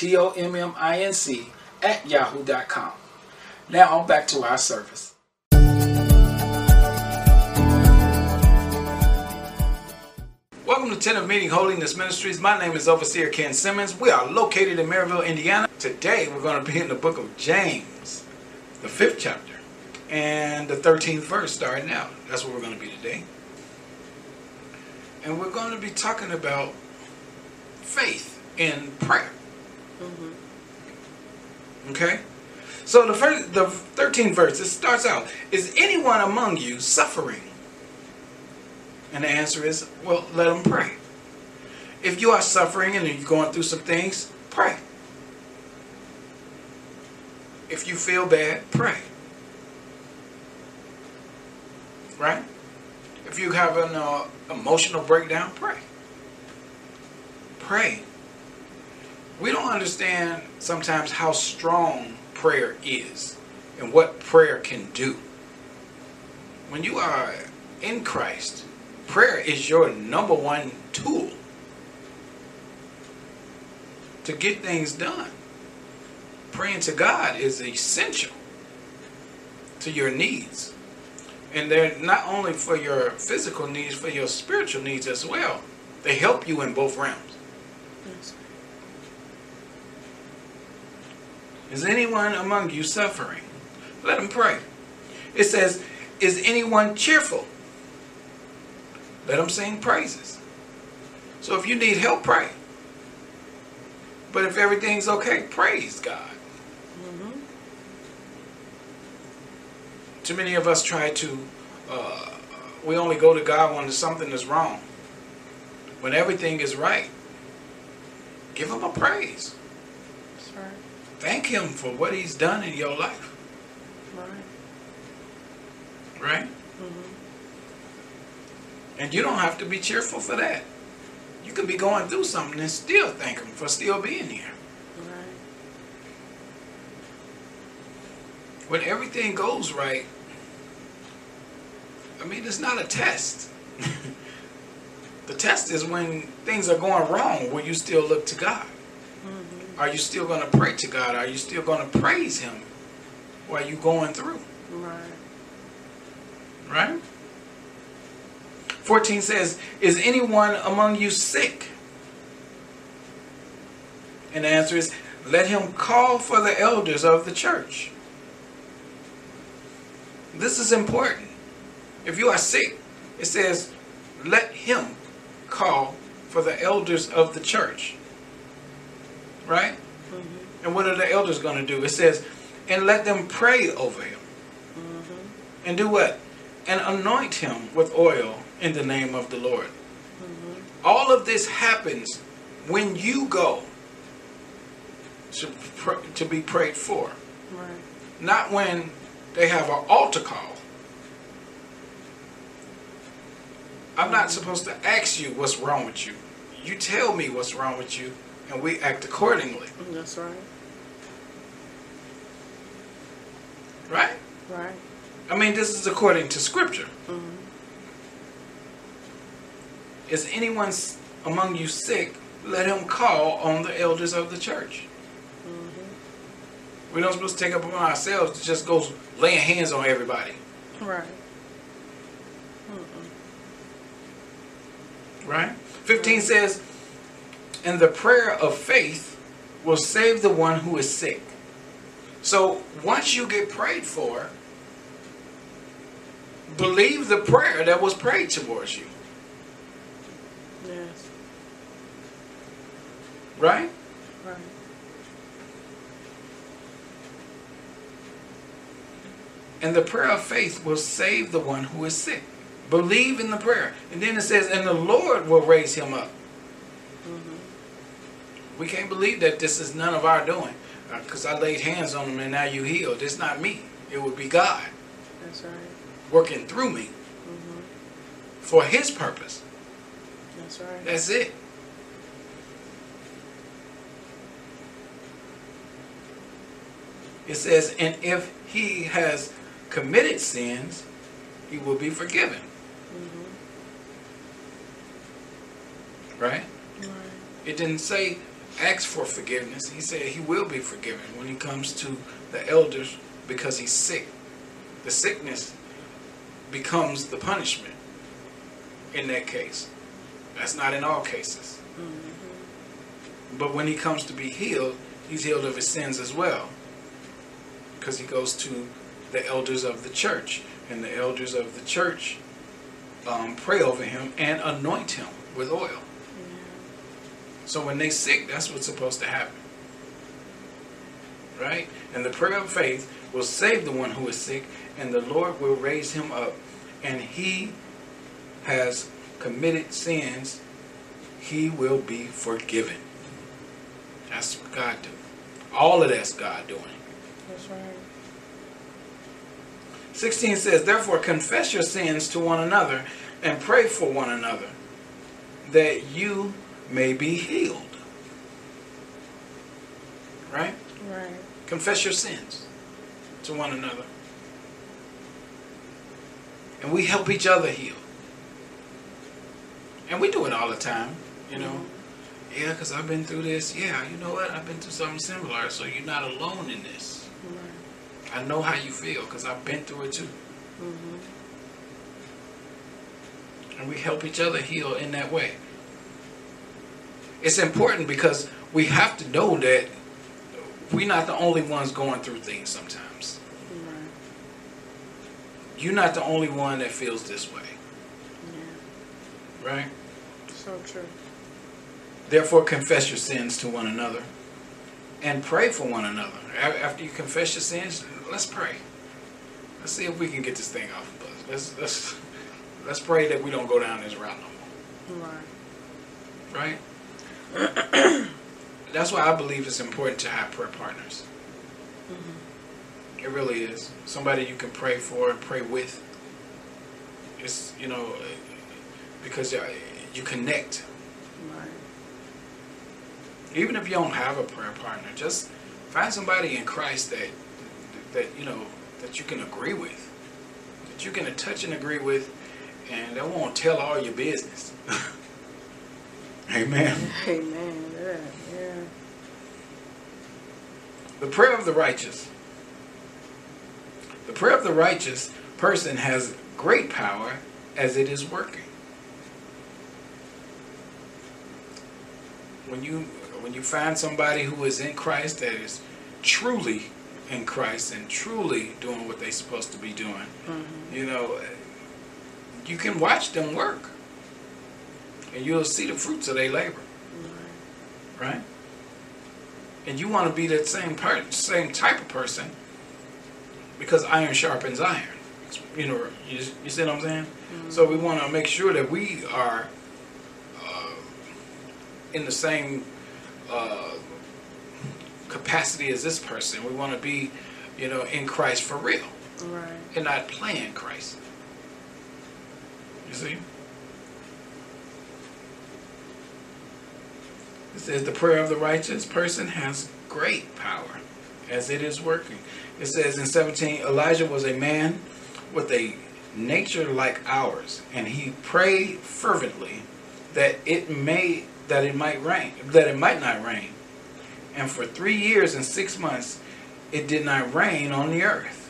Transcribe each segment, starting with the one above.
tomminc at yahoo.com. Now on back to our service. Welcome to Tent of Meeting Holiness Ministries. My name is Overseer Ken Simmons. We are located in Merrillville, Indiana. Today we're going to be in the book of James, the fifth chapter, and the 13th verse starting out. That's where we're going to be today. And we're going to be talking about faith in prayer. Okay? So the first, the 13th verse, it starts out, is anyone among you suffering? And the answer is, well, let them pray. If you are suffering and you're going through some things, pray. If you feel bad, pray. Right? If you have an uh, emotional breakdown, pray. Pray. We don't understand sometimes how strong prayer is and what prayer can do. When you are in Christ, prayer is your number one tool to get things done. Praying to God is essential to your needs. And they're not only for your physical needs, for your spiritual needs as well. They help you in both realms. Yes. Is anyone among you suffering? Let him pray. It says, Is anyone cheerful? Let him sing praises. So if you need help, pray. But if everything's okay, praise God. Mm-hmm. Too many of us try to, uh, we only go to God when something is wrong. When everything is right, give Him a praise. That's right. Thank Him for what He's done in your life. Right. Right? Mm-hmm. And you don't have to be cheerful for that. You can be going through something and still thank Him for still being here. Right. When everything goes right, I mean, it's not a test. the test is when things are going wrong, will you still look to God? Are you still going to pray to God? Are you still going to praise Him while you're going through? Right. Right? 14 says, Is anyone among you sick? And the answer is, Let him call for the elders of the church. This is important. If you are sick, it says, Let him call for the elders of the church. Right? Mm-hmm. And what are the elders going to do? It says, And let them pray over him. Mm-hmm. And do what? And anoint him with oil in the name of the Lord. Mm-hmm. All of this happens when you go to, to be prayed for, Right. not when they have an altar call. I'm not supposed to ask you what's wrong with you. You tell me what's wrong with you, and we act accordingly. That's right. Right? Right. I mean, this is according to Scripture. Mm-hmm. Is anyone among you sick? Let him call on the elders of the church. Mm-hmm. We're not supposed to take up upon ourselves to just go laying hands on everybody. Right. Mm-mm. Right? 15 says, And the prayer of faith will save the one who is sick. So once you get prayed for, believe the prayer that was prayed towards you. Yes. Right? Right. And the prayer of faith will save the one who is sick. Believe in the prayer. And then it says, and the Lord will raise him up. We can't believe that this is none of our doing. Because I laid hands on him and now you healed. It's not me. It would be God That's right. working through me Mm-hmm. for his purpose. That's right. That's it. It says, and if he has committed sins, he will be forgiven. Mm-hmm. Right? Right. It didn't say ask for forgiveness. He said he will be forgiven when he comes to the elders because he's sick. The sickness becomes the punishment in that case. That's not in all cases. Mm-hmm. But when he comes to be healed, he's healed of his sins as well. Because he goes to the elders of the church. And the elders of the church um, pray over him and anoint him with oil. So when they sick, that's what's supposed to happen. Right? And the prayer of faith will save the one who is sick, and the Lord will raise him up. And he has committed sins, he will be forgiven. That's what God do. All of that's God doing. That's right. 16 says, Therefore confess your sins to one another and pray for one another, that you may be healed. Right? Right. Confess your sins to one another. And we help each other heal. And we do it all the time, you know. Yeah, because I've been through this. Yeah, you know what? I've been through something similar, so you're not alone in this. Right. I know how you feel because I've been through it too. Mm-hmm. And we help each other heal in that way. It's important because we have to know that we're not the only ones going through things sometimes. Right. You're not the only one that feels this way, Yeah. right? So true. Therefore, confess your sins to one another and pray for one another. After you confess your sins, let's pray. Let's see if we can get this thing off of us. Let's let's let's pray that we don't go down this route no more. Right. right? That's why I believe it's important to have prayer partners. Mm-hmm. It really is. Somebody you can pray for and pray with. It's, you know, because you you connect. Right. Even if you don't have a prayer partner, just find somebody in Christ that, that you know, that you can agree with. That you can touch and agree with, and they won't tell all your business. Amen. Amen. Yeah. Yeah. The prayer of the righteous. The prayer of the righteous person has great power as it is working. When you when you find somebody who is in Christ that is truly in Christ and truly doing what they're supposed to be doing, Mm-hmm. you know, you can watch them work. And you'll see the fruits of their labor Right. right? And you want to be that same part, same type of person, because iron sharpens iron. You know, you, you see what I'm saying? So we want to make sure that we are uh, in the same uh, capacity as this person. We want to be, you know, in Christ for real Right. and not playing Christ. You see? It says the prayer of the righteous person has great power as it is working. It says in 17, Elijah was a man with a nature like ours, and he prayed fervently that it may that it might rain, that it might not rain. And for three years and six months it did not rain on the earth.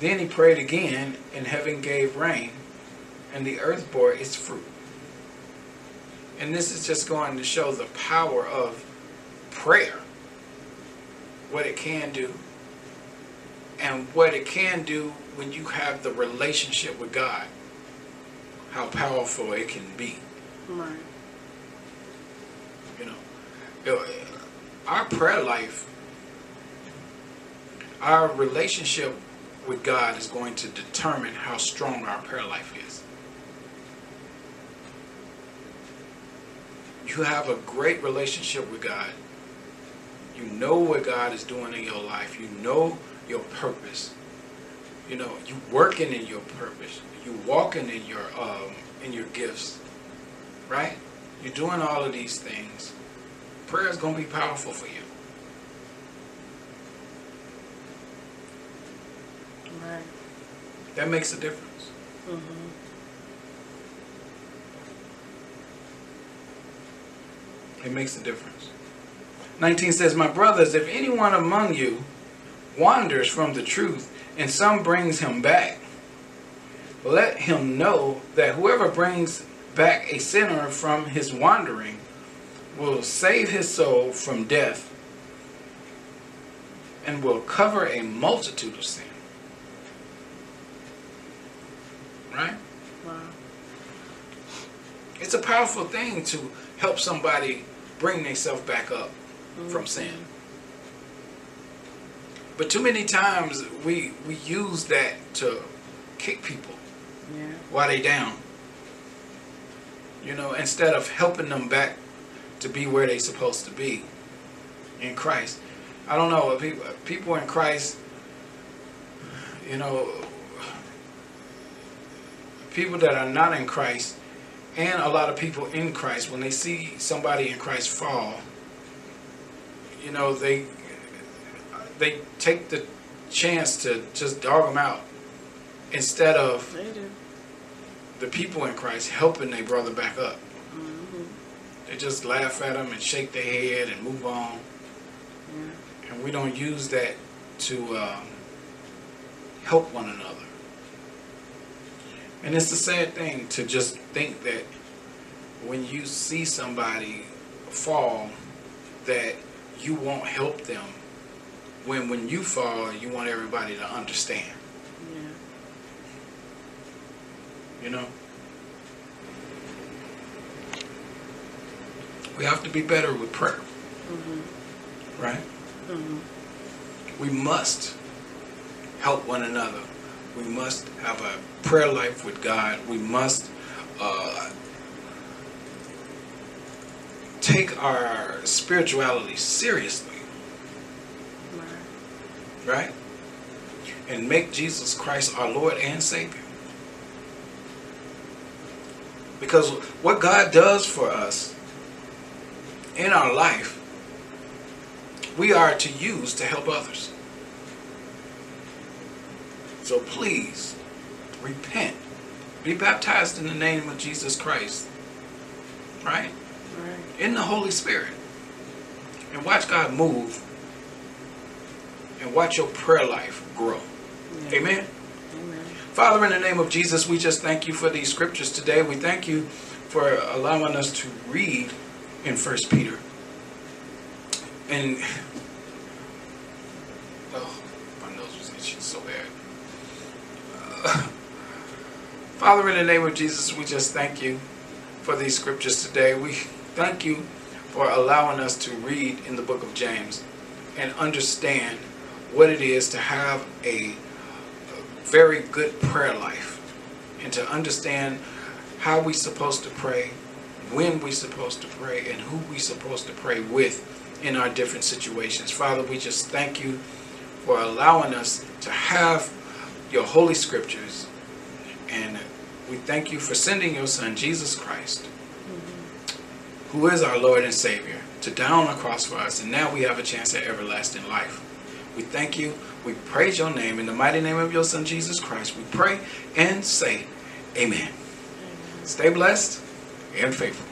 Then he prayed again, and heaven gave rain, and the earth bore its fruit. And this is just going to show the power of prayer, what it can do, and what it can do when you have the relationship with God. How powerful it can be. Right. You know, You know, our prayer life, our relationship with God is going to determine how strong our prayer life is. You have a great relationship with God. You know what God is doing in your life. You know your purpose. You know, you're working in your purpose. You're walking in your um, in your gifts. Right? You're doing all of these things. Prayer is going to be powerful for you. Right. That makes a difference. Mm-hmm. It makes a difference. 19 says, My brothers, if anyone among you wanders from the truth and some brings him back, let him know that whoever brings back a sinner from his wandering will save his soul from death and will cover a multitude of sin. Right? Wow. It's a powerful thing to help somebody bring themselves back up from mm-hmm. sin. But too many times we we use that to kick people Yeah. while they down. You know, instead of helping them back to be where they supposed to be in Christ. I don't know, people people in Christ, you know, people that are not in Christ and a lot of people in Christ when they see somebody in Christ fall, you know, they they take the chance to just dog them out instead of the people in Christ helping their brother back up. Mm-hmm. They just laugh at them and shake their head and move on. Yeah. And we don't use that to um, help one another. And it's a sad thing to just think that when you see somebody fall, that you won't help them. When when you fall, you want everybody to understand. Yeah. You know. We have to be better with prayer, Mm-hmm. right? Mm-hmm. we must help one another. We must have a prayer life with God. We must uh, take our spirituality seriously, Right. right? And make Jesus Christ our Lord and Savior. Because what God does for us in our life, we are to use to help others. So please, repent. Be baptized in the name of Jesus Christ. Right? Right. In the Holy Spirit. And watch God move. And watch your prayer life grow. Yeah. Amen. Amen. Father, in the name of Jesus, we just thank you for these scriptures today. We thank you for allowing us to read in First Peter. And oh, my nose was itching so bad. Uh, Father, in the name of Jesus, we just thank you for these scriptures today. We thank you for allowing us to read in the book of James and understand what it is to have a very good prayer life and to understand how we're supposed to pray, when we're supposed to pray, and who we're supposed to pray with in our different situations. Father, we just thank you for allowing us to have your holy scriptures and we thank you for sending your son Jesus Christ who is our Lord and Savior to die on the cross for us and now we have a chance at everlasting life. We thank you. We praise your name. In the mighty name of your Son, Jesus Christ, we pray and say, Amen. Stay blessed and faithful.